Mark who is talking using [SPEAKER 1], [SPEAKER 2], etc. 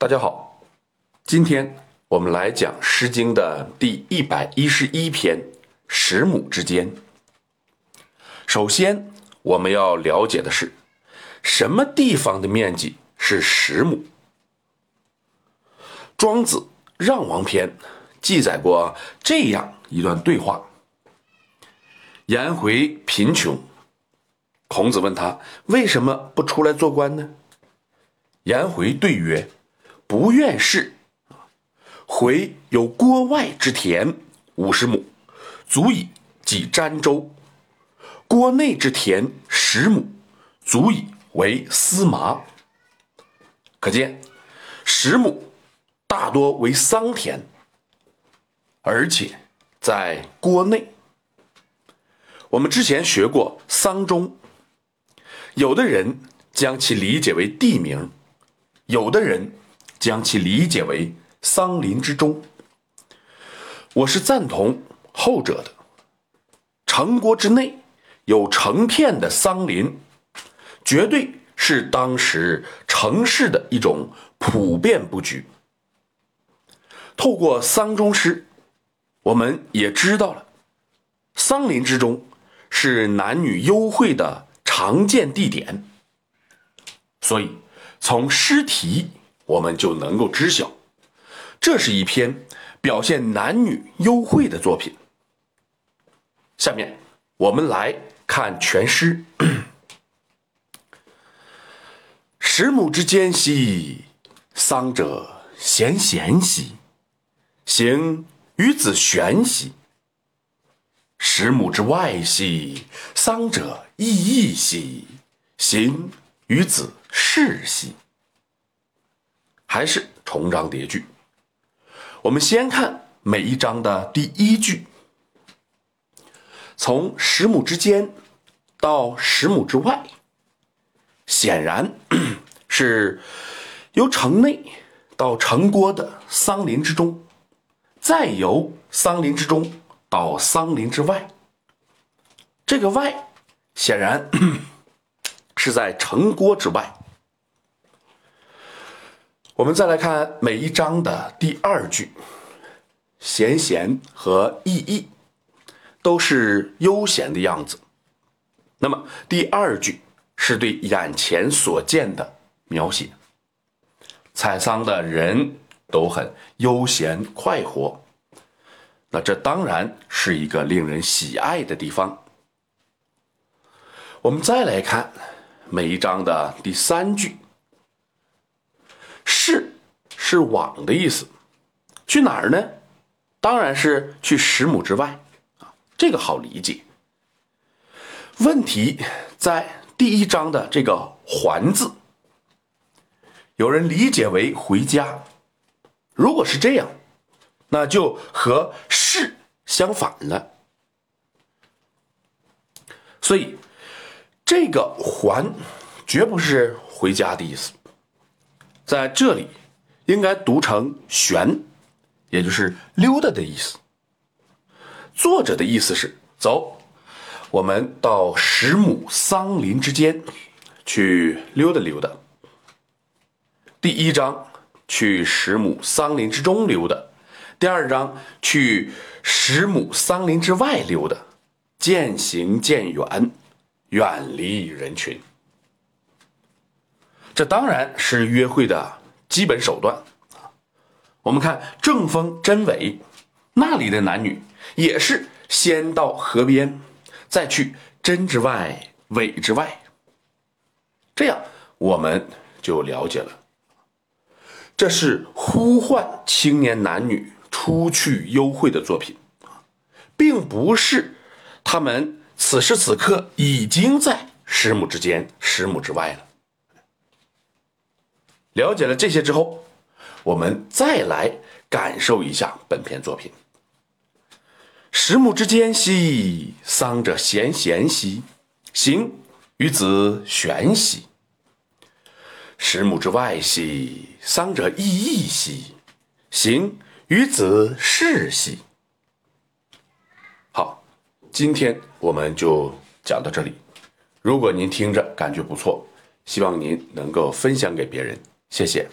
[SPEAKER 1] 大家好，今天我们来讲《诗经》的第一百一十一篇《十亩之间》。首先，我们要了解的是，什么地方的面积是十亩？庄子《让王篇》记载过这样一段对话：颜回贫穷，孔子问他为什么不出来做官呢？颜回对曰。不愿事，回有郭外之田五十亩，足以济詹州；郭内之田十亩，足以为司马。可见十亩大多为桑田，而且在郭内。我们之前学过桑中，有的人将其理解为地名，有的人。将其理解为桑林之中，我是赞同后者的。城国之内有成片的桑林，绝对是当时城市的一种普遍布局。透过桑中诗，我们也知道了，桑林之中是男女幽会的常见地点。所以从诗题。我们就能够知晓，这是一篇表现男女幽会的作品。下面我们来看全诗：十亩之间兮，桑者咸咸兮；行于子玄兮。十亩之外兮，桑者异异兮；行于子世兮。还是重章叠句。我们先看每一章的第一句，从十亩之间到十亩之外，显然 是由城内到城郭的桑林之中，再由桑林之中到桑林之外。这个“外”显然 是在城郭之外。我们再来看每一章的第二句，闲闲和逸逸都是悠闲的样子。那么第二句是对眼前所见的描写，采桑的人都很悠闲快活。那这当然是一个令人喜爱的地方。我们再来看每一章的第三句。是是往的意思，去哪儿呢？当然是去十亩之外啊，这个好理解。问题在第一章的这个“还”字，有人理解为回家。如果是这样，那就和“是”相反了。所以这个“还”绝不是回家的意思。在这里，应该读成“旋”，也就是溜达的意思。作者的意思是：走，我们到十亩桑林之间去溜达溜达。第一章去十亩桑林之中溜达，第二章去十亩桑林之外溜达，渐行渐远，远离人群。这当然是约会的基本手段！我们看正风真伪，那里的男女也是先到河边，再去真之外、伪之外，这样我们就了解了，这是呼唤青年男女出去幽会的作品并不是他们此时此刻已经在十亩之间、十亩之外了。了解了这些之后，我们再来感受一下本篇作品。十亩之间兮，桑者咸咸兮；行于子玄兮。十亩之外兮，桑者异异兮；行于子世兮。好，今天我们就讲到这里。如果您听着感觉不错，希望您能够分享给别人。谢谢。